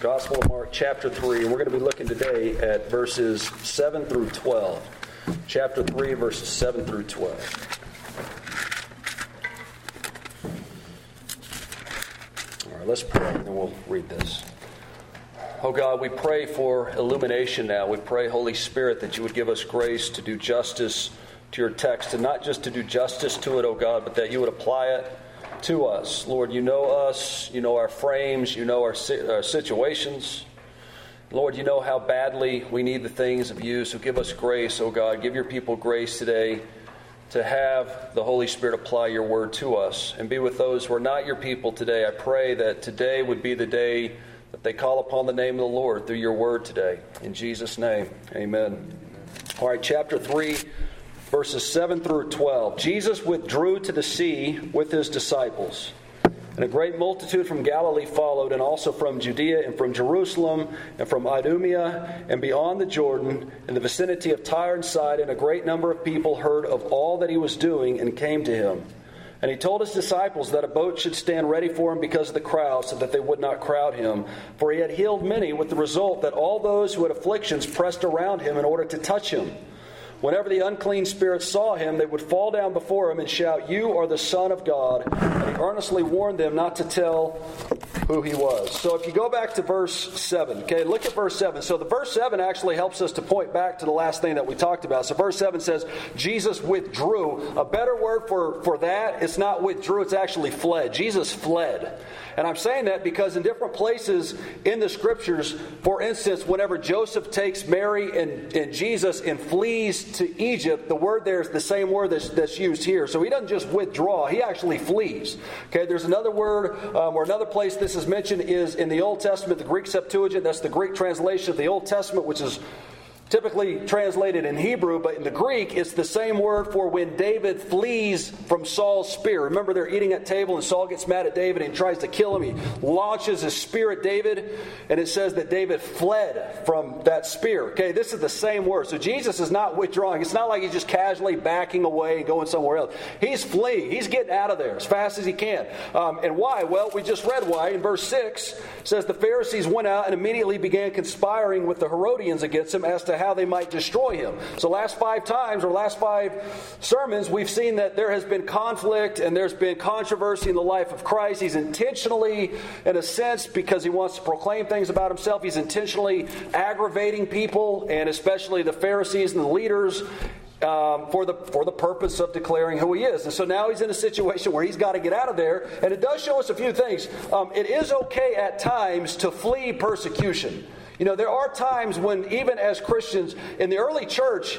Gospel of Mark, chapter 3, and we're going to be looking today at verses 7 through 12. Chapter 3, verses 7 through 12. All right, let's pray, and we'll read this. Oh God, we pray for illumination now. We pray, Holy Spirit, that you would give us grace to do justice to your text, and not just to do justice to it, oh God, but that you would apply it to us. Lord, you know us, you know our frames, you know our, our uh, situations. Lord, you know how badly we need the things of you, so give us grace, oh God. Give your people grace today to have the Holy Spirit apply your word to us and be with those who are not your people today. I pray that today would be the day that they call upon the name of the Lord through your word today. In Jesus' name, amen. All right, chapter 3 verses 7 through 12. Jesus withdrew to the sea with his disciples. And a great multitude from Galilee followed, and also from Judea, and from Jerusalem, and from Idumea, and beyond the Jordan, in the vicinity of Tyre and Sidon. A great number of people heard of all that he was doing and came to him. And he told his disciples that a boat should stand ready for him because of the crowd, so that they would not crowd him. For he had healed many, with the result that all those who had afflictions pressed around him in order to touch him. Whenever the unclean spirits saw him, they would fall down before him and shout, You are the Son of God. And he earnestly warned them not to tell who he was. So if you go back to verse 7, okay, look at verse 7. So the verse 7 actually helps us to point back to the last thing that we talked about. So verse 7 says, Jesus withdrew. A better word for, for that, it's not withdrew, it's actually fled. Jesus fled. And I'm saying that because in different places in the scriptures, for instance, whenever Joseph takes Mary and, and Jesus and flees to Egypt, the word there is the same word that's, that's used here. So he doesn't just withdraw, he actually flees. Okay, there's another word um, or another place this is mentioned is in the Old Testament, the Greek Septuagint. That's the Greek translation of the Old Testament, which is typically translated in Hebrew, but in the Greek, it's the same word for when David flees from Saul's spear. Remember, they're eating at table, and Saul gets mad at David and tries to kill him. He launches his spear at David, and it says that David fled from that spear. Okay, this is the same word. So Jesus is not withdrawing. It's not like he's just casually backing away and going somewhere else. He's fleeing. He's getting out of there as fast as he can. Um, and why? Well, we just read why. In verse 6 says the Pharisees went out and immediately began conspiring with the Herodians against him as to how they might destroy him. So, last five times or last five sermons, we've seen that there has been conflict and there's been controversy in the life of Christ. He's intentionally, in a sense, because he wants to proclaim things about himself, he's intentionally aggravating people, and especially the Pharisees and the leaders. Um, for the for the purpose of declaring who he is, and so now he's in a situation where he's got to get out of there, and it does show us a few things. Um, it is okay at times to flee persecution. You know, there are times when, even as Christians in the early church,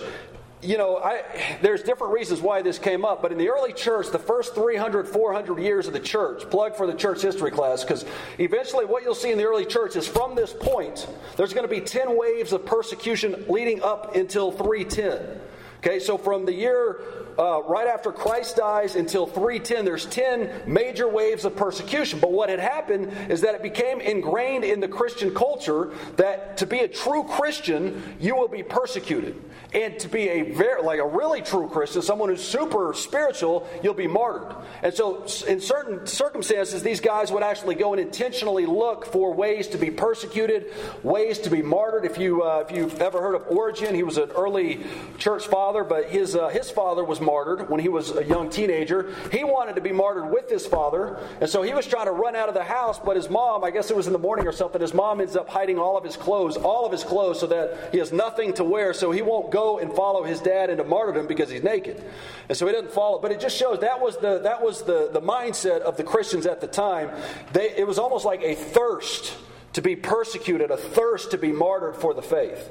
you know, I, there's different reasons why this came up, but in the early church, the first 300, 400 years of the church, plug for the church history class, because eventually what you'll see in the early church is from this point, there's going to be 10 waves of persecution leading up until 310. Okay, so from the year uh, right after Christ dies until 310, there's 10 major waves of persecution. But what had happened is that it became ingrained in the Christian culture that to be a true Christian, you will be persecuted. And to be a very, like a really true Christian, someone who's super spiritual, you'll be martyred. And so, in certain circumstances, these guys would actually go and intentionally look for ways to be persecuted, ways to be martyred. If you uh, if you've ever heard of Origen, he was an early church father, but his uh, his father was martyred when he was a young teenager. He wanted to be martyred with his father, and so he was trying to run out of the house. But his mom, I guess it was in the morning or something, his mom ends up hiding all of his clothes, all of his clothes, so that he has nothing to wear, so he won't go and follow his dad into martyrdom because he's naked. And so he doesn't follow. But it just shows that was the, that was the, the mindset of the Christians at the time. They, it was almost like a thirst to be persecuted, a thirst to be martyred for the faith.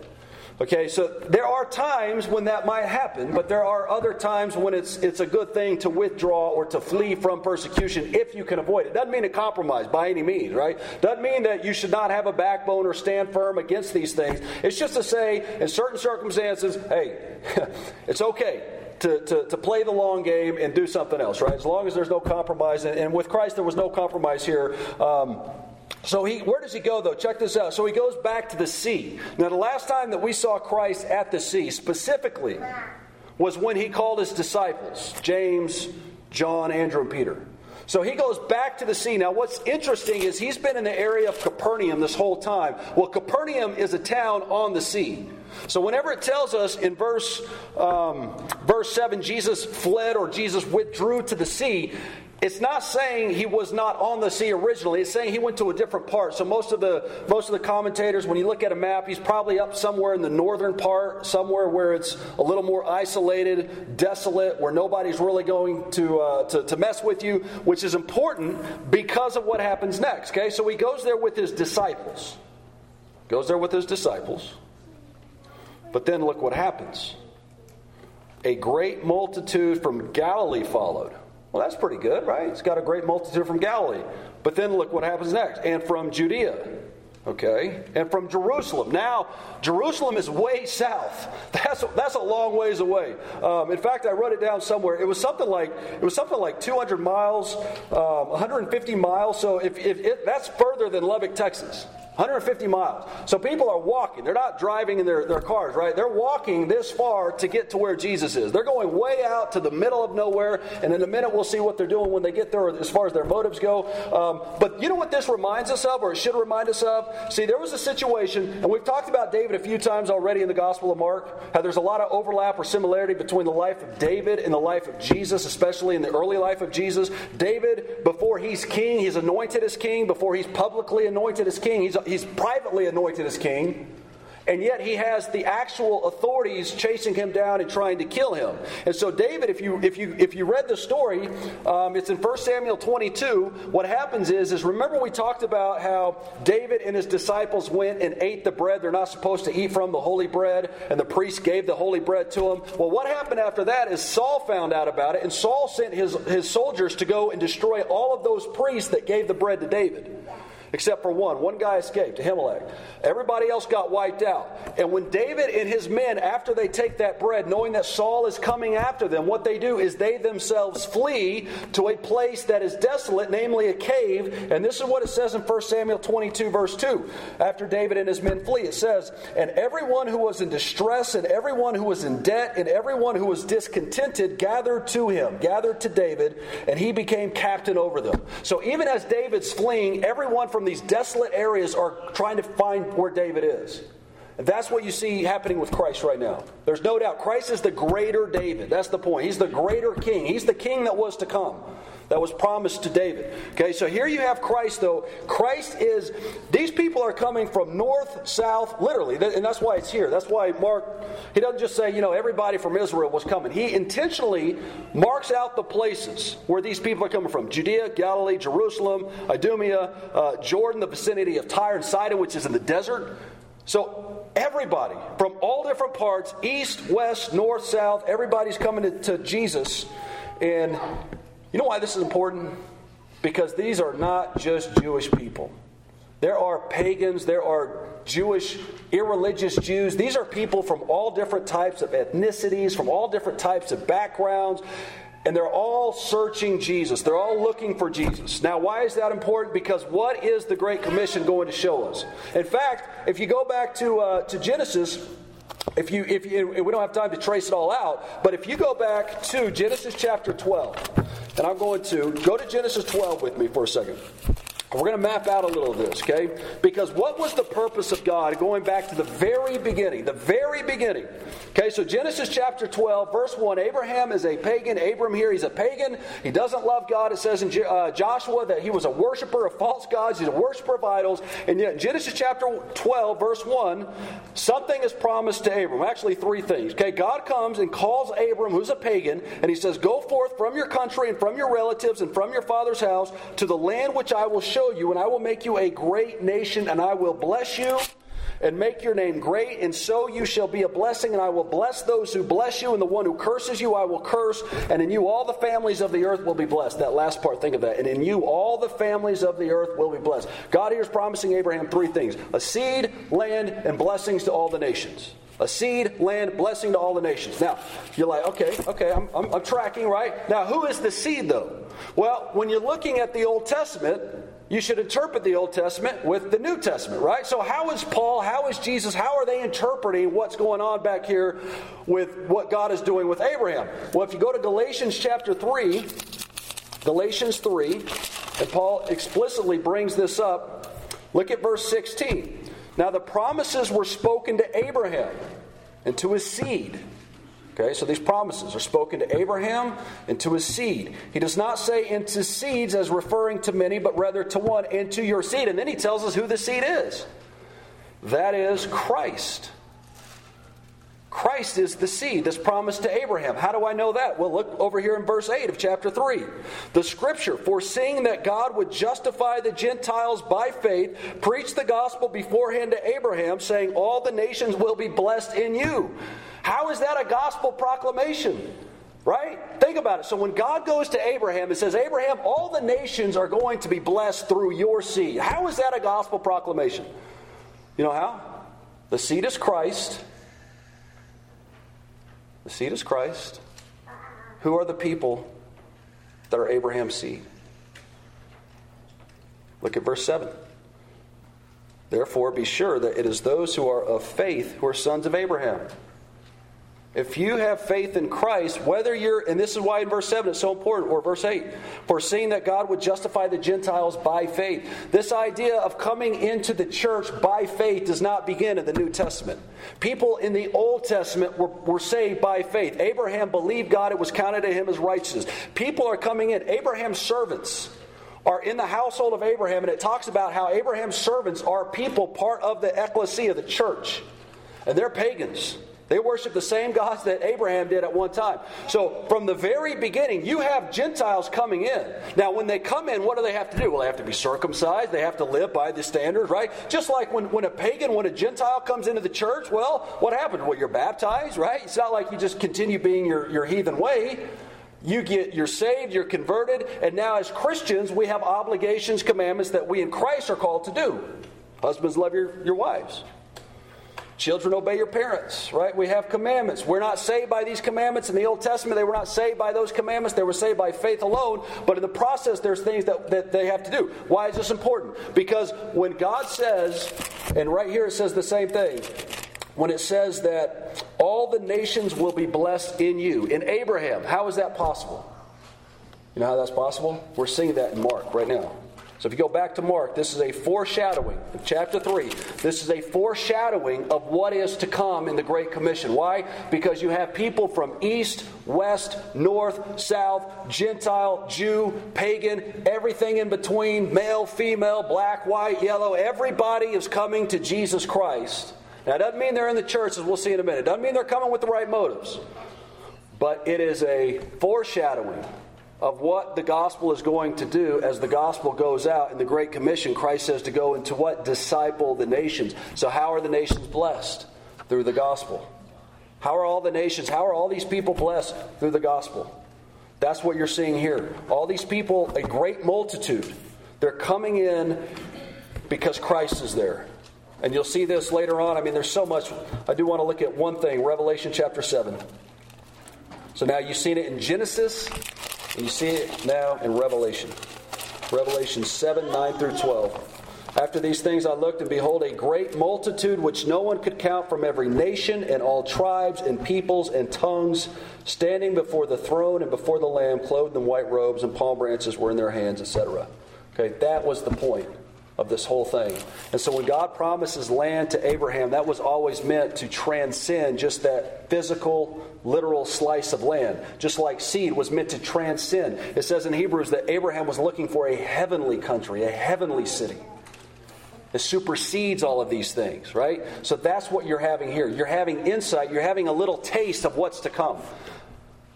Okay, so there are times when that might happen, but there are other times when it's it's a good thing to withdraw or to flee from persecution if you can avoid it. Doesn't mean to compromise by any means, right? Doesn't mean that you should not have a backbone or stand firm against these things. It's just to say, in certain circumstances, hey, it's okay to, to, to, play the long game and do something else, right? As long as there's no compromise. And, and with Christ, there was no compromise here. Um, so he, where does he go though? Check this out. So he goes back to the sea. Now, the last time that we saw Christ at the sea, specifically, was when he called his disciples, James, John, Andrew, and Peter. So he goes back to the sea. Now, what's interesting is he's been in the area of Capernaum this whole time. Well, Capernaum is a town on the sea. So, whenever it tells us in verse, um, verse 7, Jesus fled or Jesus withdrew to the sea, it's not saying he was not on the sea originally. It's saying he went to a different part. So most of the most of the commentators, when you look at a map, he's probably up somewhere in the northern part, somewhere where it's a little more isolated, desolate, where nobody's really going to uh, to, to mess with you, which is important because of what happens next. Okay, so he goes there with his disciples. Goes there with his disciples. But then look what happens. A great multitude from Galilee followed. Well, that's pretty good, right? It's got a great multitude from Galilee. But then look what happens next. And from Judea. Okay? And from Jerusalem. Now, Jerusalem is way south. That's, that's a long ways away. Um, in fact, I wrote it down somewhere. It was something like it was something like 200 miles, um, 150 miles. So if, if it, that's further than Lubbock, Texas. 150 miles. So people are walking. They're not driving in their, their cars, right? They're walking this far to get to where Jesus is. They're going way out to the middle of nowhere, and in a minute we'll see what they're doing when they get there as far as their motives go. Um, but you know what this reminds us of, or it should remind us of? See, there was a situation, and we've talked about David a few times already in the Gospel of Mark, how there's a lot of overlap or similarity between the life of David and the life of Jesus, especially in the early life of Jesus. David, before he's king, he's anointed as king. Before he's publicly anointed as king, he's he's privately anointed as king and yet he has the actual authorities chasing him down and trying to kill him. And so David, if you if you if you read the story, um, it's in 1 Samuel 22. What happens is is remember we talked about how David and his disciples went and ate the bread they're not supposed to eat from the holy bread, and the priest gave the holy bread to them. Well, what happened after that is Saul found out about it, and Saul sent his his soldiers to go and destroy all of those priests that gave the bread to David except for one. One guy escaped, Ahimelech. Everybody else got wiped out. And when David and his men, after they take that bread, knowing that Saul is coming after them, what they do is they themselves flee to a place that is desolate, namely a cave. And this is what it says in 1 Samuel 22, verse 2. After David and his men flee, it says, And everyone who was in distress, and everyone who was in debt, and everyone who was discontented gathered to him, gathered to David, and he became captain over them. So even as David's fleeing, everyone from from these desolate areas are trying to find where David is. And that's what you see happening with Christ right now. There's no doubt. Christ is the greater David. That's the point. He's the greater king. He's the king that was to come, that was promised to David. Okay, so here you have Christ, though. Christ is, these people are coming from north, south, literally. And that's why it's here. That's why Mark, he doesn't just say, you know, everybody from Israel was coming. He intentionally marks out the places where these people are coming from Judea, Galilee, Jerusalem, Idumea, uh, Jordan, the vicinity of Tyre and Sidon, which is in the desert. So everybody from all different parts, east, west, north, south, everybody's coming to, to Jesus. And you know why this is important? Because these are not just Jewish people. There are pagans, there are Jewish, irreligious Jews. These are people from all different types of ethnicities, from all different types of backgrounds. And they're all searching Jesus. They're all looking for Jesus. Now, why is that important? Because what is the Great Commission going to show us? In fact, if you go back to, uh, to Genesis, if you, if you, we don't have time to trace it all out, but if you go back to Genesis chapter 12, and I'm going to go to Genesis 12 with me for a second. We're going to map out a little of this, okay? Because what was the purpose of God going back to the very beginning? The very beginning. Okay, so Genesis chapter 12, verse 1 Abraham is a pagan. Abram here, he's a pagan. He doesn't love God. It says in uh, Joshua that he was a worshiper of false gods, he's a worshiper of idols. And yet, Genesis chapter 12, verse 1, something is promised to Abram. Actually, three things. Okay, God comes and calls Abram, who's a pagan, and he says, Go forth from your country and from your relatives and from your father's house to the land which I will show show you, and I will make you a great nation, and I will bless you and make your name great, and so you shall be a blessing, and I will bless those who bless you, and the one who curses you I will curse, and in you all the families of the earth will be blessed. That last part, think of that. And in you all the families of the earth will be blessed. God here is promising Abraham three things a seed, land, and blessings to all the nations. A seed, land, blessing to all the nations. Now, you're like, okay, okay, I'm, I'm, I'm tracking, right? Now, who is the seed, though? Well, when you're looking at the Old Testament, you should interpret the Old Testament with the New Testament, right? So, how is Paul, how is Jesus, how are they interpreting what's going on back here with what God is doing with Abraham? Well, if you go to Galatians chapter 3, Galatians 3, and Paul explicitly brings this up. Look at verse 16. Now, the promises were spoken to Abraham and to his seed. Okay, so these promises are spoken to Abraham and to his seed. He does not say into seeds as referring to many, but rather to one, into your seed. And then he tells us who the seed is that is Christ. Christ is the seed that's promised to Abraham. How do I know that? Well, look over here in verse 8 of chapter 3. The scripture, foreseeing that God would justify the Gentiles by faith, preached the gospel beforehand to Abraham, saying, All the nations will be blessed in you. How is that a gospel proclamation? Right? Think about it. So when God goes to Abraham and says, Abraham, all the nations are going to be blessed through your seed. How is that a gospel proclamation? You know how? The seed is Christ the seed is Christ. Who are the people that are Abraham's seed? Look at verse 7. Therefore, be sure that it is those who are of faith who are sons of Abraham. If you have faith in Christ, whether you're, and this is why in verse 7 it's so important, or verse 8, foreseeing that God would justify the Gentiles by faith. This idea of coming into the church by faith does not begin in the New Testament. People in the Old Testament were, were saved by faith. Abraham believed God, it was counted to him as righteousness. People are coming in. Abraham's servants are in the household of Abraham, and it talks about how Abraham's servants are people part of the ecclesia, the church, and they're pagans. They worship the same gods that Abraham did at one time. So, from the very beginning, you have Gentiles coming in. Now, when they come in, what do they have to do? Well, they have to be circumcised. They have to live by the standards, right? Just like when, when a pagan, when a Gentile comes into the church, well, what happens? Well, you're baptized, right? It's not like you just continue being your, your heathen way. You get you're saved, you're converted, and now as Christians, we have obligations, commandments that we in Christ are called to do. Husbands, love your, your wives. Children, obey your parents, right? We have commandments. We're not saved by these commandments. In the Old Testament, they were not saved by those commandments. They were saved by faith alone. But in the process, there's things that, that they have to do. Why is this important? Because when God says, and right here it says the same thing, when it says that all the nations will be blessed in you, in Abraham, how is that possible? You know how that's possible? We're seeing that in Mark right now. So if you go back to Mark, this is a foreshadowing of chapter 3. This is a foreshadowing of what is to come in the Great Commission. Why? Because you have people from east, west, north, south, Gentile, Jew, pagan, everything in between, male, female, black, white, yellow. Everybody is coming to Jesus Christ. Now, it doesn't mean they're in the church, as we'll see in a minute. It doesn't mean they're coming with the right motives. But it is a foreshadowing of what the gospel is going to do as the gospel goes out in the Great Commission. Christ says to go into what? Disciple the nations. So, how are the nations blessed? Through the gospel. How are all the nations, how are all these people blessed? Through the gospel. That's what you're seeing here. All these people, a great multitude, they're coming in because Christ is there. And you'll see this later on. I mean, there's so much. I do want to look at one thing Revelation chapter 7. So now you've seen it in Genesis, and you see it now in Revelation. Revelation 7 9 through 12. After these things I looked, and behold, a great multitude which no one could count from every nation and all tribes and peoples and tongues, standing before the throne and before the Lamb, clothed in white robes, and palm branches were in their hands, etc. Okay, that was the point of this whole thing. And so when God promises land to Abraham, that was always meant to transcend just that physical, literal slice of land. Just like seed was meant to transcend. It says in Hebrews that Abraham was looking for a heavenly country, a heavenly city. It supersedes all of these things, right? So that's what you're having here. You're having insight, you're having a little taste of what's to come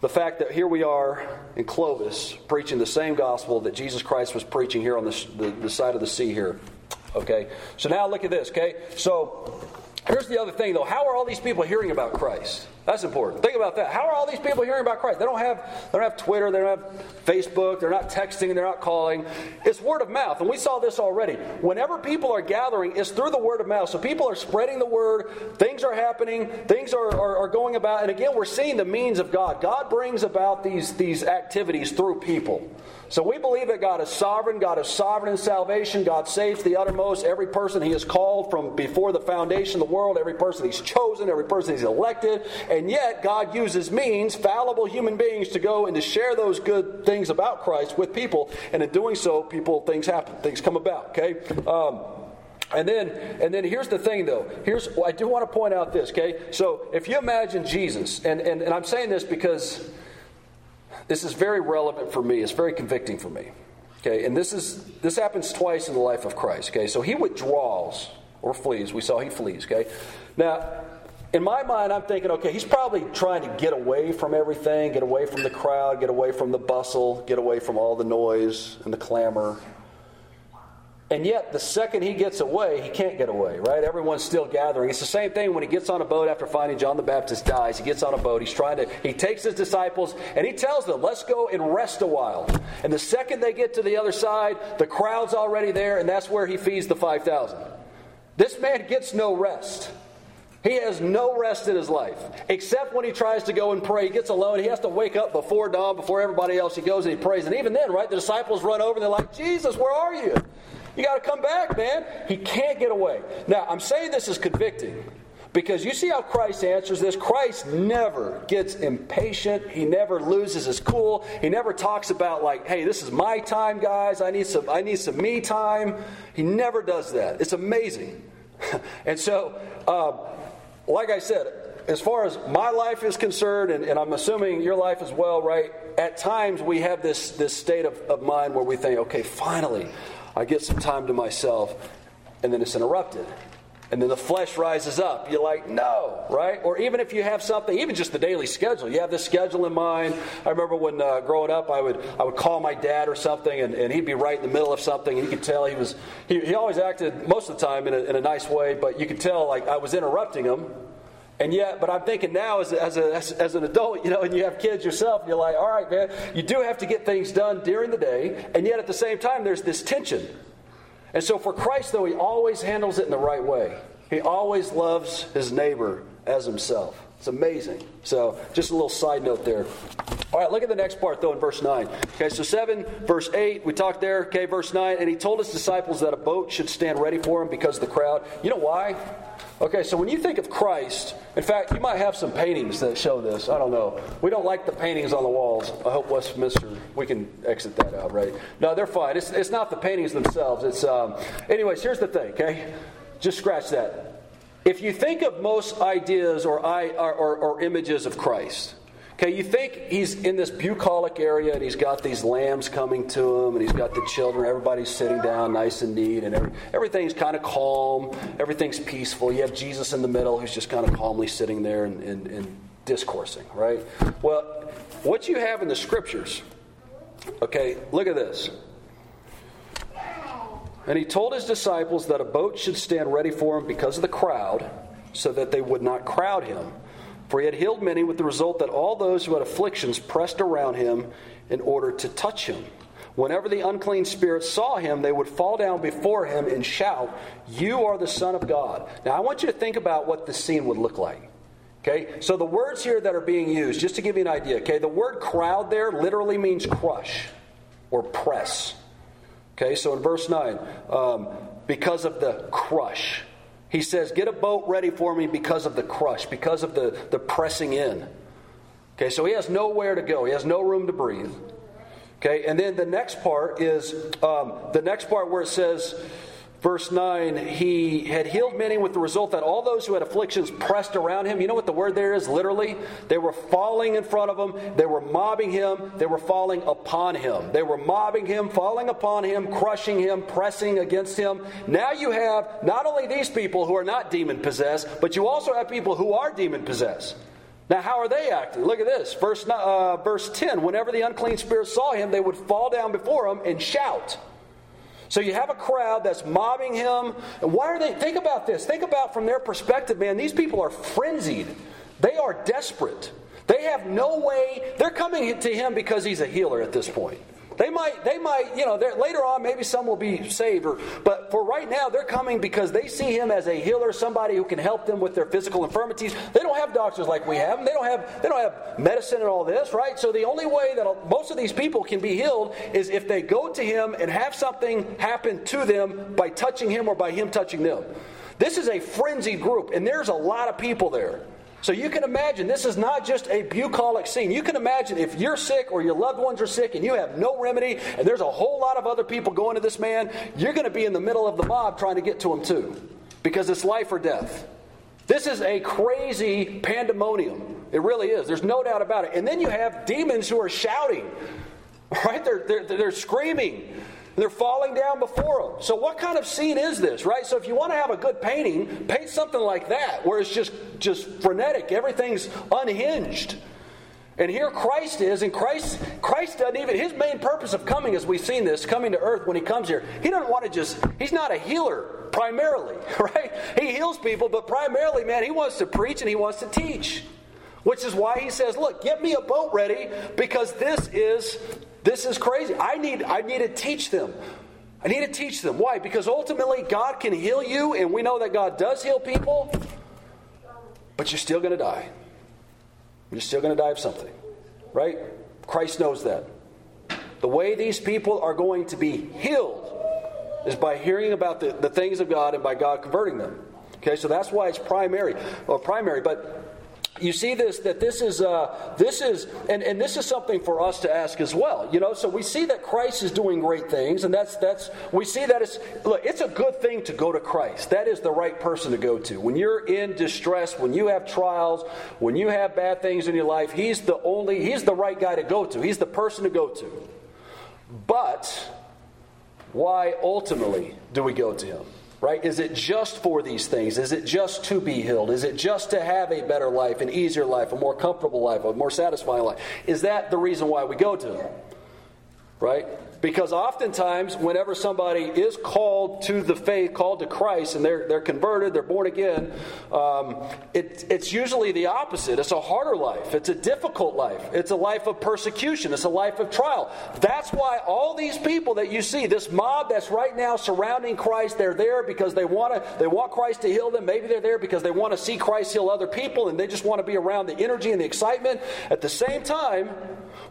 the fact that here we are in Clovis preaching the same gospel that Jesus Christ was preaching here on the, the, the side of the sea here. Okay? So now look at this, okay? So here's the other thing, though. How are all these people hearing about Christ? That's important. Think about that. How are all these people hearing about Christ? They don't have they don't have Twitter, they don't have Facebook, they're not texting, they're not calling. It's word of mouth, and we saw this already. Whenever people are gathering, it's through the word of mouth. So people are spreading the word, things are happening, things are, are, are going about, and again we're seeing the means of God. God brings about these, these activities through people. So we believe that God is sovereign, God is sovereign in salvation, God saves the uttermost, every person He has called from before the foundation of the world, every person He's chosen, every person He's elected, And yet, God uses means, fallible human beings, to go and to share those good things about Christ with people. And in doing so, people, things happen, things come about, okay? Um, and then, and then here's the thing, though. Here's I do want to point out this, okay? So if you imagine Jesus, and, and, and I'm saying this because this is very relevant for me. It's very convicting for me. Okay, and this is this happens twice in the life of Christ. Okay, so he withdraws or flees. We saw he flees. Okay, now in my mind, I'm thinking, okay, he's probably trying to get away from everything, get away from the crowd, get away from the bustle, get away from all the noise and the clamor and yet, the second he gets away, he can't get away, right? Everyone's still gathering. It's the same thing when he gets on a boat after finding John the Baptist dies. He gets on a boat. He's trying to, he takes his disciples and he tells them, let's go and rest a while. And the second they get to the other side, the crowd's already there, and that's where he feeds the 5,000. This man gets no rest. He has no rest in his life, except when he tries to go and pray. He gets alone. He has to wake up before dawn, before everybody else. He goes and he prays. And even then, right, the disciples run over and they're like, Jesus, where are you? You got to come back, man. He can't get away. Now, I'm saying this is convicting because you see how Christ answers this. Christ never gets impatient. He never loses his cool. He never talks about like, "Hey, this is my time, guys. I need some I need some me time." He never does that. It's amazing. and so, um, like I said, as far as my life is concerned, and, and, I'm assuming your life as well, right? At times we have this this state of, of mind where we think, "Okay, finally." I get some time to myself, and then it's interrupted. And then the flesh rises up. You're like, no, right? Or even if you have something, even just the daily schedule, you have this schedule in mind. I remember when uh, growing up, I would I would call my dad or something, and, and he'd be right in the middle of something, and you could tell he was he, he always acted most of the time in a, in a nice way, but you could tell like I was interrupting him. And yet, but I'm thinking now as, as, a, as, as, an adult, you know, and you have kids yourself, and you're like, all right, man, you do have to get things done during the day, and yet at the same time, there's this tension. And so for Christ, though, he always handles it in the right way. He always loves his neighbor as himself. It's amazing. So, just a little side note there. All right, look at the next part, though, in verse 9. Okay, so 7, verse 8, we talked there. Okay, verse 9. And he told his disciples that a boat should stand ready for him because of the crowd. You know why? Okay, so when you think of Christ, in fact, you might have some paintings that show this. I don't know. We don't like the paintings on the walls. I hope Westminster, we can exit that out, right? No, they're fine. It's, it's not the paintings themselves. It's, um, anyways, here's the thing, okay? Just scratch that. If you think of most ideas or, or, or, or images of Christ, Okay, you think he's in this bucolic area and he's got these lambs coming to him and he's got the children, everybody's sitting down nice and neat and every, everything's kind of calm, everything's peaceful. You have Jesus in the middle who's just kind of calmly sitting there and, and, and discoursing, right? Well, what you have in the scriptures, okay, look at this. And he told his disciples that a boat should stand ready for him because of the crowd, so that they would not crowd him. For he had healed many with the result that all those who had afflictions pressed around him in order to touch him. Whenever the unclean spirits saw him, they would fall down before him and shout, You are the Son of God. Now, I want you to think about what this scene would look like. Okay, so the words here that are being used, just to give you an idea, okay, the word crowd there literally means crush or press. Okay, so in verse 9, um, because of the crush. He says, Get a boat ready for me because of the crush, because of the, the pressing in. Okay, so he has nowhere to go, he has no room to breathe. Okay, and then the next part is um, the next part where it says, Verse 9, he had healed many with the result that all those who had afflictions pressed around him. You know what the word there is? Literally, they were falling in front of him, they were mobbing him, they were falling upon him. They were mobbing him, falling upon him, crushing him, pressing against him. Now you have not only these people who are not demon possessed, but you also have people who are demon possessed. Now, how are they acting? Look at this. Verse, uh, verse 10 Whenever the unclean spirits saw him, they would fall down before him and shout. So you have a crowd that's mobbing him. Why are they? Think about this. Think about from their perspective, man. These people are frenzied. They are desperate. They have no way. They're coming to him because he's a healer at this point. They might, they might, you know, later on, maybe some will be saved. Or, but for right now, they're coming because they see him as a healer, somebody who can help them with their physical infirmities. They don't have doctors like we have. They don't have, they don't have medicine and all this, right? So the only way that most of these people can be healed is if they go to him and have something happen to them by touching him or by him touching them. This is a frenzied group, and there's a lot of people there. So you can imagine this is not just a bucolic scene. You can imagine if you're sick or your loved ones are sick and you have no remedy and there's a whole lot of other people going to this man, you're going to be in the middle of the mob trying to get to him too because it's life or death. This is a crazy pandemonium. It really is. There's no doubt about it. And then you have demons who are shouting, right? They're, they're, they're screaming. They're falling down before them. So, what kind of scene is this, right? So, if you want to have a good painting, paint something like that, where it's just, just frenetic, everything's unhinged. And here Christ is, and Christ, Christ doesn't even, his main purpose of coming, as we've seen this, coming to earth when he comes here, he doesn't want to just, he's not a healer primarily, right? He heals people, but primarily, man, he wants to preach and he wants to teach. Which is why he says, look, get me a boat ready because this is this is crazy. I need, I need to teach them. I need to teach them. Why? Because ultimately, God can heal you, and we know that God does heal people, but you're still going to die. You're still going to die of something. Right? Christ knows that. The way these people are going to be healed is by hearing about the, the things of God and by God converting them. Okay, so that's why it's primary. or primary, but you see this that this is uh, this is and, and this is something for us to ask as well you know? So we see that christ is doing great things and that's that's we see that it's look it's a good thing to go to christ. That is the right person to go to. When you're in distress when you have trials when you have bad things in your life he's the only he's the right guy to go to. He's the person to go to. But why ultimately do we go to him Right? Is it just for these things? Is it just to be healed? Is it just to have a better life, an easier life, a more comfortable life, a more satisfying life? Is that the reason why we go to Him? Right? Because oftentimes, whenever somebody is called to the faith, called to Christ, and they're, they're converted, they're born again, um, it, it's usually the opposite. It's a harder life. It's a difficult life. It's a life of persecution. It's a life of trial. That's why all these people that you see, this mob that's right now surrounding Christ, they're there because they want to. They want Christ to heal them. Maybe they're there because they want to see Christ heal other people, and they just want to be around the energy and the excitement. At the same time,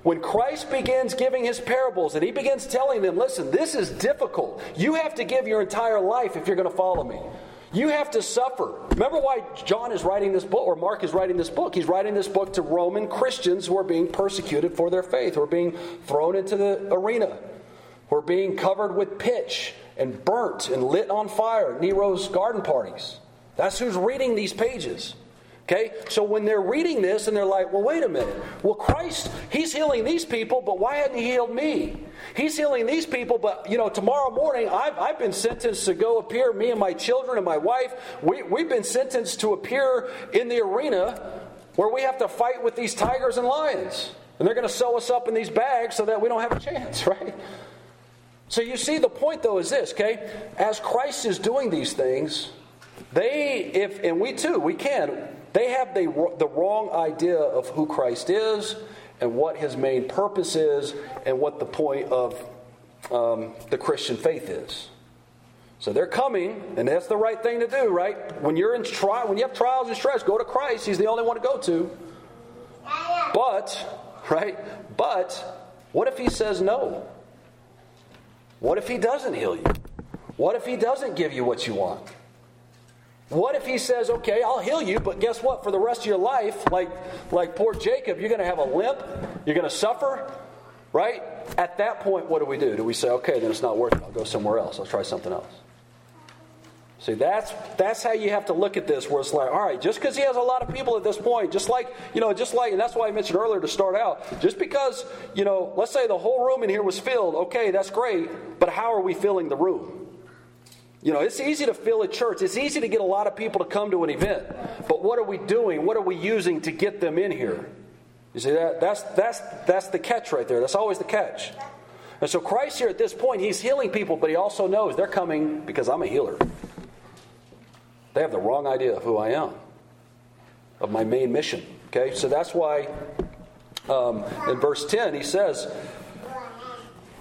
when Christ begins giving his parables and he begins telling them, listen, this is difficult. You have to give your entire life if you're going to follow me. You have to suffer. Remember why John is writing this book, or Mark is writing this book? He's writing this book to Roman Christians who are being persecuted for their faith, who are being thrown into the arena, who are being covered with pitch and burnt and lit on fire Nero's garden parties. That's who's reading these pages. Okay? So when they're reading this and they're like, well, wait a minute. Well, Christ, He's healing these people, but why hadn't He healed me? He's healing these people, but, you know, tomorrow morning I've, I've been sentenced to go appear, me and my children and my wife, we, we've been sentenced to appear in the arena where we have to fight with these tigers and lions. And they're going to sew us up in these bags so that we don't have a chance, right? So you see, the point though is this, okay? As Christ is doing these things, they, if, and we too, we can, they have the, the wrong idea of who Christ is and what his main purpose is and what the point of um, the Christian faith is. So they're coming, and that's the right thing to do, right? When you're in trial, when you have trials and stress, go to Christ. He's the only one to go to. But, right? But what if he says no? What if he doesn't heal you? What if he doesn't give you what you want? What if he says, okay, I'll heal you, but guess what? For the rest of your life, like, like poor Jacob, you're going to have a limp, you're going to suffer, right? At that point, what do we do? Do we say, okay, then it's not worth it, I'll go somewhere else, I'll try something else? See, that's that's how you have to look at this. Where it's like, all right, just because he has a lot of people at this point, just like you know, just like, and that's why I mentioned earlier to start out. Just because you know, let's say the whole room in here was filled, okay, that's great. But how are we filling the room? You know, it's easy to fill a church. It's easy to get a lot of people to come to an event. But what are we doing? What are we using to get them in here? You see that? That's that's that's the catch right there. That's always the catch. And so Christ here at this point, he's healing people, but he also knows they're coming because I'm a healer. They have the wrong idea of who I am, of my main mission. Okay, so that's why um, in verse 10 he says,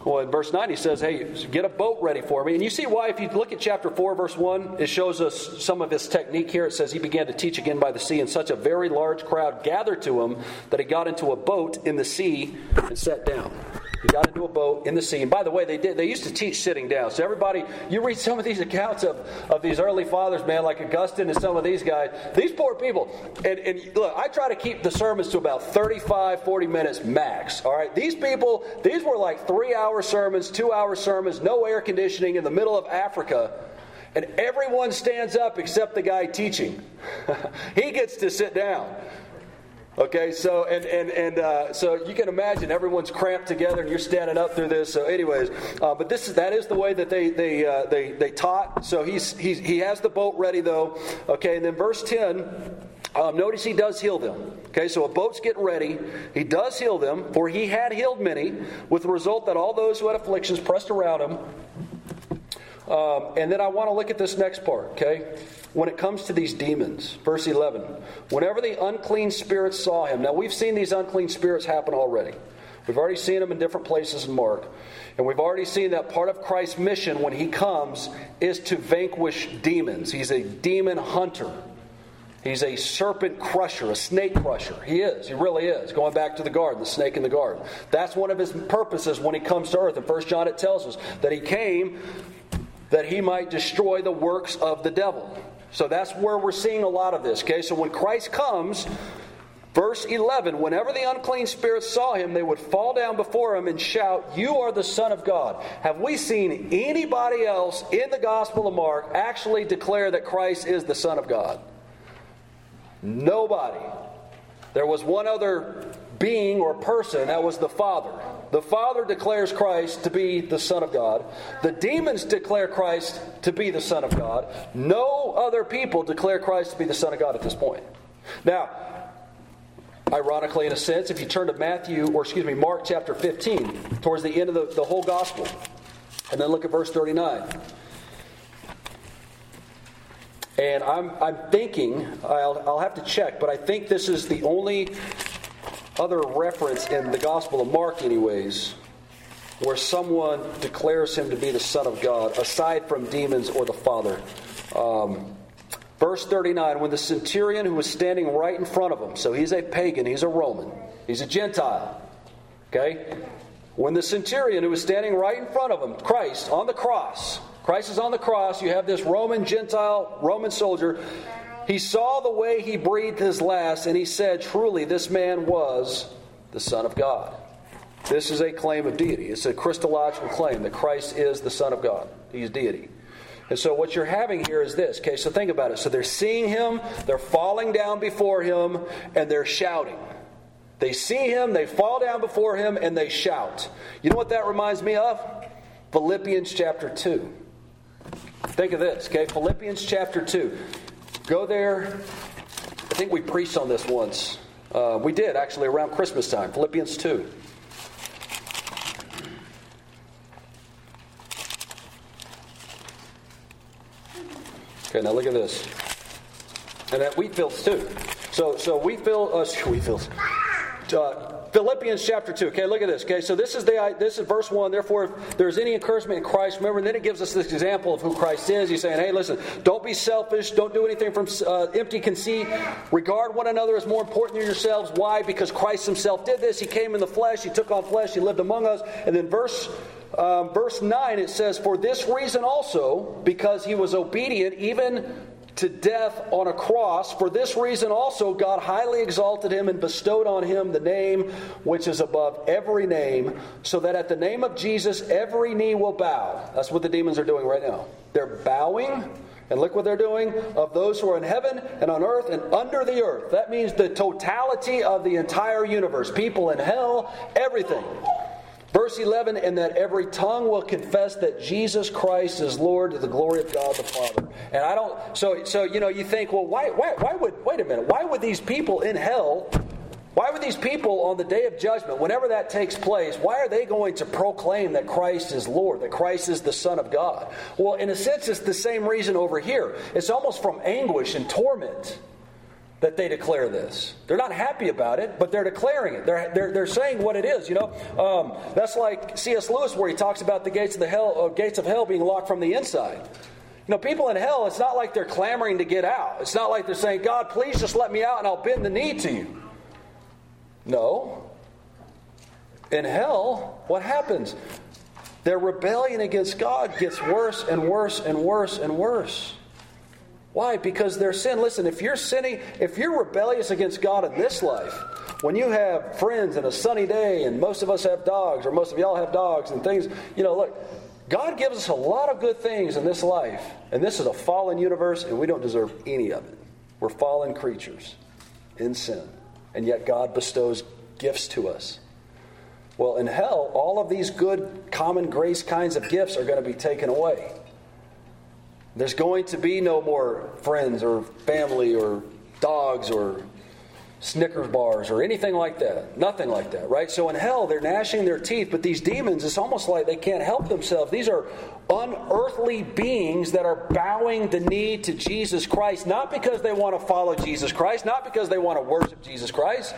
well, in verse 9, he says, Hey, get a boat ready for me. And you see why, if you look at chapter 4, verse 1, it shows us some of his technique here. It says, He began to teach again by the sea, and such a very large crowd gathered to him that he got into a boat in the sea and sat down. He got into a boat in the sea. And by the way, they did. They used to teach sitting down. So everybody, you read some of these accounts of, of these early fathers, man, like Augustine and some of these guys. These poor people. And, and look, I try to keep the sermons to about 35, 40 minutes max. All right. These people, these were like three-hour sermons, two-hour sermons, no air conditioning in the middle of Africa. And everyone stands up except the guy teaching. he gets to sit down. Okay, so and and and uh, so you can imagine everyone's cramped together, and you're standing up through this. So, anyways, uh, but this is that is the way that they they uh, they they taught. So he's, he's he has the boat ready though. Okay, and then verse ten. Um, notice he does heal them. Okay, so a boat's getting ready. He does heal them, for he had healed many, with the result that all those who had afflictions pressed around him. Um, and then I want to look at this next part, okay? When it comes to these demons, verse 11. Whenever the unclean spirits saw him, now we've seen these unclean spirits happen already. We've already seen them in different places in Mark. And we've already seen that part of Christ's mission when he comes is to vanquish demons. He's a demon hunter. He's a serpent crusher, a snake crusher. He is. He really is. Going back to the garden, the snake in the garden. That's one of his purposes when he comes to earth. In 1 John, it tells us that he came that he might destroy the works of the devil. So that's where we're seeing a lot of this. Okay, so when Christ comes, verse 11, whenever the unclean spirits saw him, they would fall down before him and shout, You are the Son of God. Have we seen anybody else in the Gospel of Mark actually declare that Christ is the Son of God? Nobody. There was one other being or person, that was the Father. The Father declares Christ to be the Son of God. The demons declare Christ to be the Son of God. No other people declare Christ to be the Son of God at this point. Now, ironically, in a sense, if you turn to Matthew, or excuse me, Mark chapter 15, towards the end of the, the whole gospel, and then look at verse 39. And I'm, I'm thinking, I'll, I'll have to check, but I think this is the only other reference in the Gospel of Mark, anyways, where someone declares him to be the Son of God, aside from demons or the Father. Um, verse 39 When the centurion who was standing right in front of him, so he's a pagan, he's a Roman, he's a Gentile, okay? When the centurion who was standing right in front of him, Christ on the cross, Christ is on the cross, you have this Roman Gentile, Roman soldier he saw the way he breathed his last, and he said, Truly, this man was the Son of God. This is a claim of deity. It's a Christological claim that Christ is the Son of God. He's deity. And so what you're having here is this. Okay, so think about it. So they're seeing him, they're falling down before him, and they're shouting. They see him, they fall down before him, and they shout. You know what that reminds me of? Philippians chapter 2. Think of this, okay? Philippians chapter 2. Go there. I think we preached on this once. Uh, we did actually around Christmas time, Philippians 2. Okay, now look at this. And that wheat fields too. So, so Wheatfield, uh, wheat fields. Uh, Philippians chapter 2. Okay, look at this. Okay, so this is the this is verse 1. Therefore, if there's any encouragement in Christ, remember, and then it gives us this example of who Christ is. He's saying, hey, listen, don't be selfish. Don't do anything from uh, empty conceit. Regard one another as more important than yourselves. Why? Because Christ himself did this. He came in the flesh. He took on flesh. He lived among us. And then verse um, verse 9, it says, For this reason also, because he was obedient even to death on a cross. For this reason also, God highly exalted him and bestowed on him the name which is above every name, so that at the name of Jesus every knee will bow. That's what the demons are doing right now. They're bowing. And look what they're doing of those who are in heaven and on earth and under the earth. That means the totality of the entire universe people in hell, everything. Verse 11, and that every tongue will confess that Jesus Christ is Lord to the glory of God the Father. And I don't, so, so you know, you think, well, why, why, why would, wait a minute, why would these people in hell, why would these people on the day of judgment, whenever that takes place, why are they going to proclaim that Christ is Lord, that Christ is the Son of God? Well, in a sense, it's the same reason over here. It's almost from anguish and torment that they declare this. They're not happy about it, but they're declaring it. They're, they're, they're saying what it is. You know, um, that's like C.S. Lewis, where he talks about the gates of the hell, uh, gates of hell being locked from the inside. You know, people in hell, it's not like they're clamoring to get out. It's not like they're saying, God, please just let me out and I'll bend the knee to you. No. in hell, what happens? Their rebellion against God gets worse and worse and worse and worse. Why? Because their sin. Listen, if you're sinning, if you're rebellious against God in this life, when you have friends and a sunny day, and most of us have dogs, or most of y'all have dogs and things, you know, look, God gives us a lot of good things in this life, and this is a fallen universe, and we don't deserve any of it. We're fallen creatures in sin, and yet God bestows gifts to us. Well, in hell, all of these good common grace kinds of gifts are going to be taken away. There's going to be no more friends or family or dogs or Snickers bars or anything like that. Nothing like that, right? So in hell, they're gnashing their teeth, but these demons, it's almost like they can't help themselves. These are unearthly beings that are bowing the knee to Jesus Christ, not because they want to follow Jesus Christ, not because they want to worship Jesus Christ,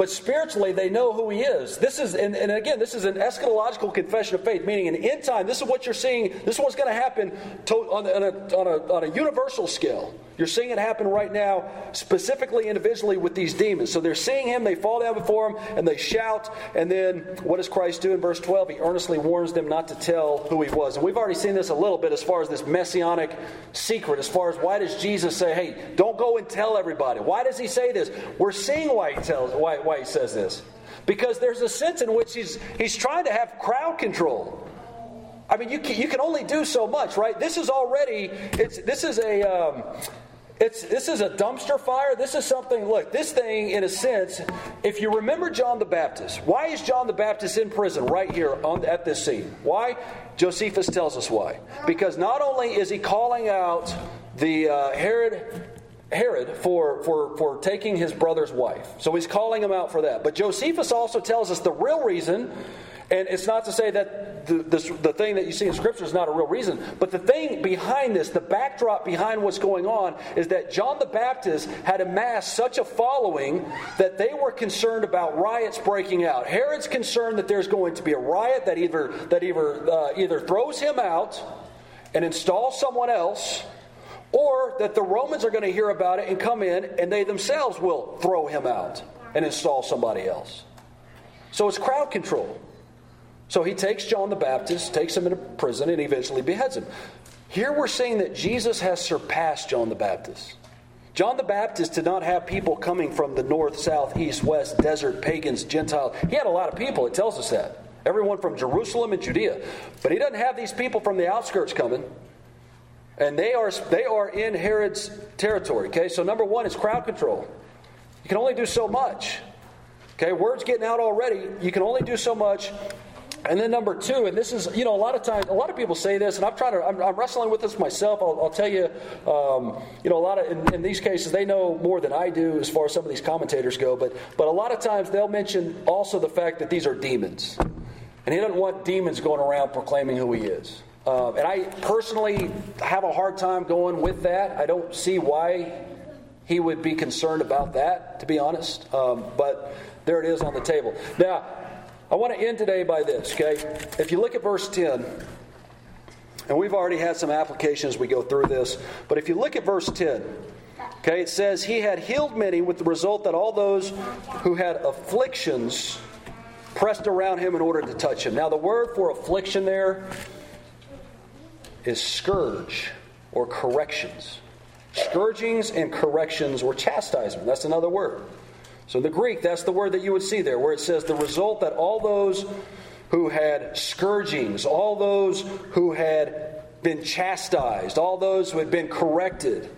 but spiritually, they know who he is. This is, and, and, again, this is an eschatological confession of faith, meaning in end time, this is what you're seeing, this is what's going to happen to, on, on, a, on, a, on a universal scale. You're seeing it happen right now, specifically individually with these demons. So they're seeing him, they fall down before him, and they shout. And then what does Christ do in verse 12? He earnestly warns them not to tell who he was. And we've already seen this a little bit as far as this messianic secret, as far as why does Jesus say, hey, don't go and tell everybody? Why does he say this? We're seeing why he tells why, why he says this. Because there's a sense in which he's he's trying to have crowd control. I mean, you can, you can only do so much, right? This is already it's this is a um, it's, this is a dumpster fire. This is something, look, this thing, in a sense, if you remember John the Baptist, why is John the Baptist in prison right here on, at this scene? Why? Josephus tells us why. Because not only is he calling out the uh, Herod Herod for, for, for taking his brother's wife. So he's calling him out for that. But Josephus also tells us the real reason and it's not to say that the, this, the thing that you see in Scripture is not a real reason, but the thing behind this, the backdrop behind what's going on, is that John the Baptist had amassed such a following that they were concerned about riots breaking out. Herod's concerned that there's going to be a riot that either, that either, uh, either throws him out and installs someone else, or that the Romans are going to hear about it and come in and they themselves will throw him out and install somebody else. So it's crowd control. So he takes John the Baptist, takes him into prison, and eventually beheads him. Here we're seeing that Jesus has surpassed John the Baptist. John the Baptist did not have people coming from the north, south, east, west, desert, pagans, Gentiles. He had a lot of people, it tells us that. Everyone from Jerusalem and Judea. But he doesn't have these people from the outskirts coming. And they are, they are in Herod's territory. Okay, so number one is crowd control. You can only do so much. Okay, word's getting out already. You can only do so much. And then number two, and this is, you know, a lot of times, a lot of people say this, and I'm trying to, I'm, I'm wrestling with this myself. I'll, I'll tell you, um, you know, a lot of, in, in, these cases, they know more than I do as far as some of these commentators go, but, but a lot of times they'll mention also the fact that these are demons. And he doesn't want demons going around proclaiming who he is. Uh, and I personally have a hard time going with that. I don't see why he would be concerned about that, to be honest. Um, but there it is on the table. Now, I want to end today by this, okay? If you look at verse 10, and we've already had some applications we go through this, but if you look at verse 10, okay, it says, He had healed many with the result that all those who had afflictions pressed around him in order to touch him. Now, the word for affliction there is scourge or corrections. Scourgings and corrections or chastisement. That's another word. So in the Greek, that's the word that you would see there, where it says the result that all those who had scourgings, all those who had been chastised, all those who had been corrected,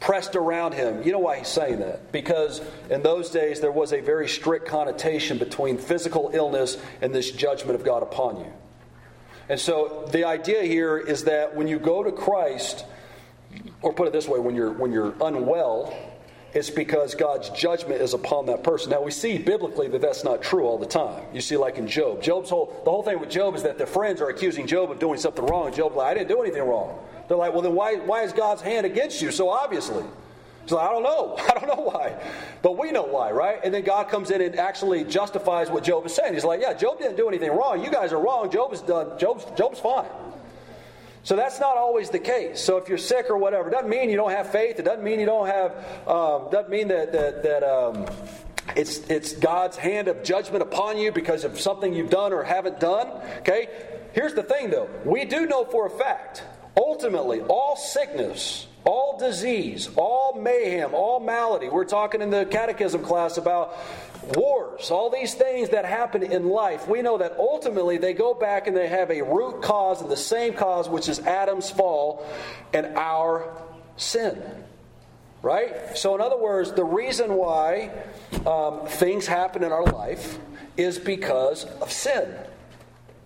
pressed around him. You know why he's saying that? Because in those days there was a very strict connotation between physical illness and this judgment of God upon you. And so the idea here is that when you go to Christ, or put it this way, when you're when you're unwell, it's because God's judgment is upon that person. Now we see biblically that that's not true all the time. You see, like in Job, Job's whole the whole thing with Job is that the friends are accusing Job of doing something wrong, Job's like, I didn't do anything wrong. They're like, well then why why is God's hand against you so obviously? He's like, I don't know. I don't know why. But we know why, right? And then God comes in and actually justifies what Job is saying. He's like, Yeah, Job didn't do anything wrong. You guys are wrong. Job is done. Job's Job's fine. So that's not always the case. So if you're sick or whatever, it doesn't mean you don't have faith. It doesn't mean you don't have. Um, doesn't mean that that, that um, It's, it's God's hand of judgment upon you because of something you've done or haven't done. Okay? Here's the thing though we do know for a fact, ultimately, all sickness, all disease, all mayhem, all malady. We're talking in the catechism class about wars, all these things that happen in life. We know that ultimately they go back and they have a root cause and the same cause, which is Adam's fall and our sin. Right? So, in other words, the reason why um, things happen in our life is because of sin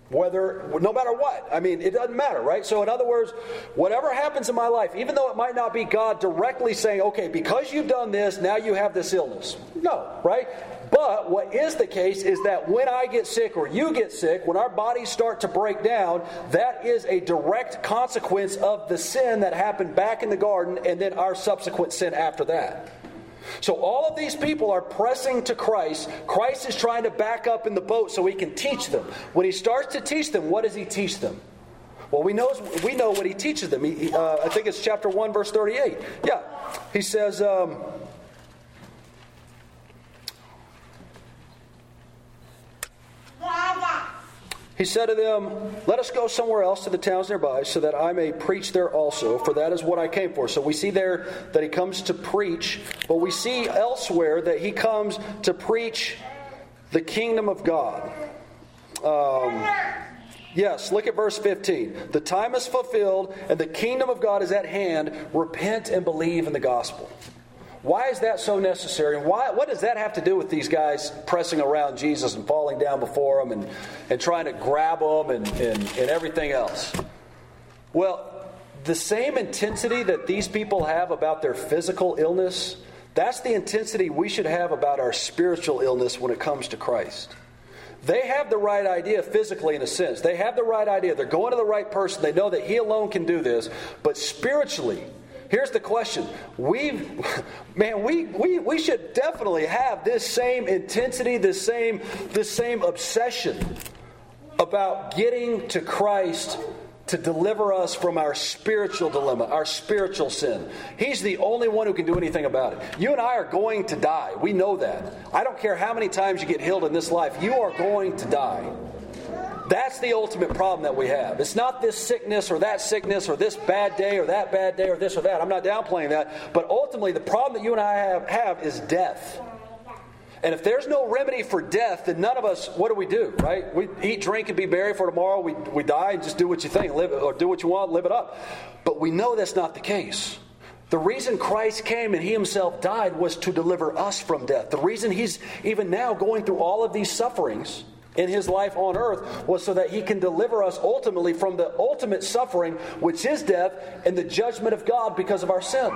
whether no matter what. I mean it doesn't matter right? So in other words whatever happens in my life even though it might not be god directly saying okay because you've done this now you have this illness. No right? But what is the case is that when I get sick or you get sick, when our bodies start to break down, that is a direct consequence of the sin that happened back in the garden and then our subsequent sin after that. So all of these people are pressing to Christ. Christ is trying to back up in the boat so he can teach them. When he starts to teach them, what does he teach them? Well, we know, we know what he teaches them. He, uh, I think it's chapter 1, verse 38. Yeah. He says, um, He said to them, Let us go somewhere else to the towns nearby, so that I may preach there also, for that is what I came for. So we see there that he comes to preach, but we see elsewhere that he comes to preach the kingdom of God. Um, yes, look at verse 15. The time is fulfilled, and the kingdom of God is at hand. Repent and believe in the gospel. Why is that so necessary? And why, what does that have to do with these guys pressing around Jesus and falling down before him and, and trying to grab him and, and, and everything else? Well, the same intensity that these people have about their physical illness, that's the intensity we should have about our spiritual illness when it comes to Christ. They have the right idea physically, in a sense. They have the right idea. They're going to the right person. They know that He alone can do this. But spiritually, Here's the question. We man, we, we, we should definitely have this same intensity, this same, this same obsession about getting to Christ to deliver us from our spiritual dilemma, our spiritual sin. He's the only one who can do anything about it. You and I are going to die. We know that. I don't care how many times you get healed in this life, you are going to die. That's the ultimate problem that we have. It's not this sickness or that sickness or this bad day or that bad day or this or that. I'm not downplaying that. But ultimately, the problem that you and I have, have is death. And if there's no remedy for death, then none of us, what do we do, right? We eat, drink, and be buried for tomorrow. We, we die and just do what you think, live or do what you want, live it up. But we know that's not the case. The reason Christ came and He Himself died was to deliver us from death. The reason He's even now going through all of these sufferings in his life on earth was so that he can deliver us ultimately from the ultimate suffering, which is death, and the judgment of God because of our sin.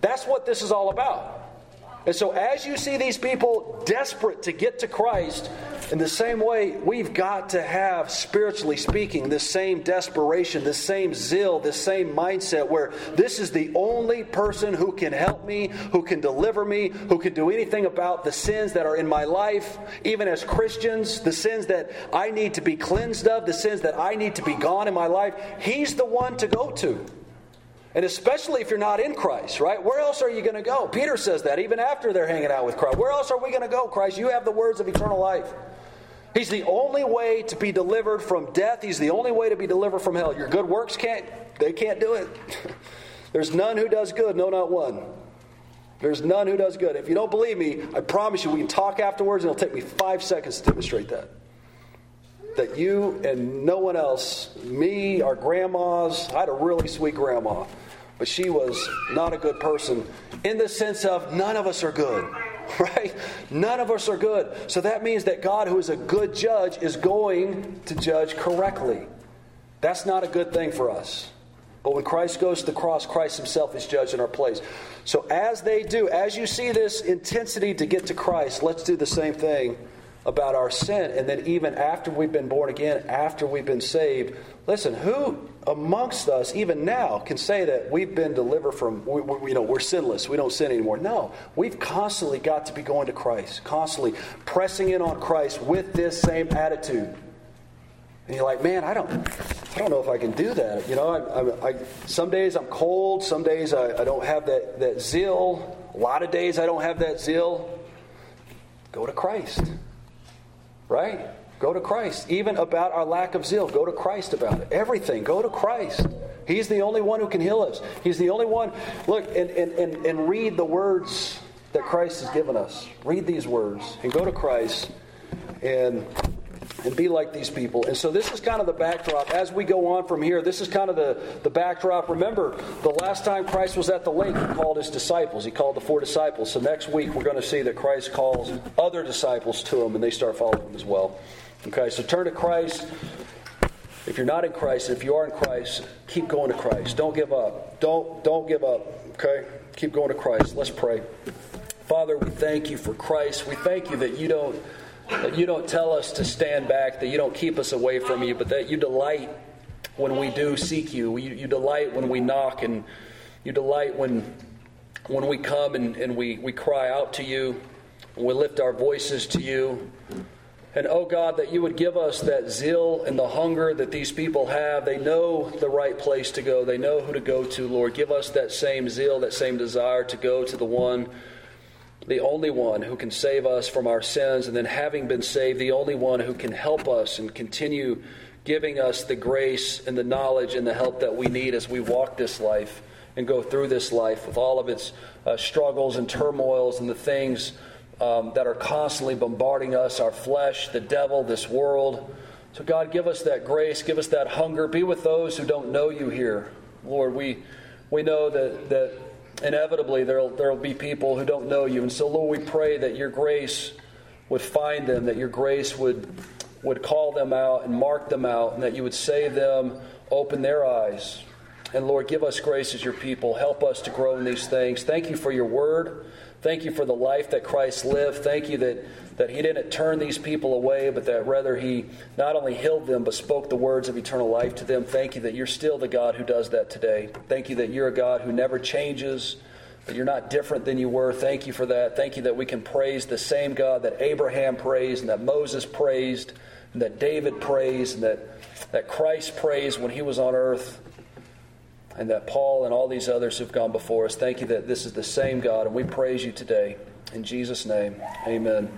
That's what this is all about. And so, as you see these people desperate to get to Christ, in the same way, we've got to have, spiritually speaking, this same desperation, this same zeal, this same mindset where this is the only person who can help me, who can deliver me, who can do anything about the sins that are in my life, even as Christians, the sins that I need to be cleansed of, the sins that I need to be gone in my life. He's the one to go to. And especially if you're not in Christ, right? Where else are you going to go? Peter says that even after they're hanging out with Christ. Where else are we going to go, Christ? You have the words of eternal life. He's the only way to be delivered from death. He's the only way to be delivered from hell. Your good works can't, they can't do it. There's none who does good, no, not one. There's none who does good. If you don't believe me, I promise you we can talk afterwards and it'll take me five seconds to demonstrate that that you and no one else, me, our grandmas, I had a really sweet grandma, but she was not a good person in the sense of none of us are good, right? None of us are good. So that means that God, who is a good judge, is going to judge correctly. That's not a good thing for us. But when Christ goes to the cross, Christ himself is judged in our place. So as they do, as you see this intensity to get to Christ, let's do the same thing about our sin. And then, even after we've been born again, after we've been saved, listen, who amongst us, even now, can say that we've been delivered from, we, we, you know, we're sinless, we don't sin anymore? No. We've constantly got to be going to Christ, constantly pressing in on Christ with this same attitude. And you're like, man, I don't, I don't know if I can do that. You know, I, I, I, some days I'm cold, some days I, I don't have that, that zeal. A lot of days I don't have that zeal. Go to Christ. Right? Go to Christ. Even about our lack of zeal, go to Christ about it. Everything, go to Christ. He's the only one who can heal us. He's the only one. Look, and, and, and, and read the words that Christ has given us. Read these words and go to Christ and and be like these people. And so this is kind of the backdrop. As we go on from here, this is kind of the, the backdrop. Remember, the last time Christ was at the lake, he called his disciples. He called the four disciples. So next week, we're going to see that Christ calls other disciples to him, and they start following him as well. Okay, so turn to Christ. If you're not in Christ, if you are in Christ, keep going to Christ. Don't give up. Don't don't give up. Okay? Keep going to Christ. Let's pray. Father, we thank you for Christ. We thank you that you don't that you don't tell us to stand back, that you don't keep us away from you, but that you delight when we do seek you. You, you delight when we knock, and you delight when when we come and, and we, we cry out to you, we lift our voices to you. And oh God, that you would give us that zeal and the hunger that these people have. They know the right place to go, they know who to go to, Lord. Give us that same zeal, that same desire to go to the one, the only one who can save us from our sins. And then, having been saved, the only one who can help us and continue giving us the grace and the knowledge and the help that we need as we walk this life and go through this life with all of its uh, struggles and turmoils and the things um, that are constantly bombarding us our flesh, the devil, this world. So, God, give us that grace, give us that hunger. Be with those who don't know you here. Lord, we, we know that, that inevitably there will be people who don't know you. And so, Lord, we pray that your grace would find them, that your grace would, would call them out and mark them out, and that you would save them, open their eyes. And Lord, give us grace as your people. Help us to grow in these things. Thank you for your word. Thank you for the life that Christ lived. Thank you that, that He didn't turn these people away, but that rather He not only healed them, but spoke the words of eternal life to them. Thank you that you're still the God who does that today. Thank you that you're a God who never changes, that you're not different than you were. Thank you for that. Thank you that we can praise the same God that Abraham praised, and that Moses praised, and that David praised, and that, that Christ praised when He was on earth and that Paul and all these others who've gone before us, thank you that this is the same God, and we praise you today. In Jesus' name, amen.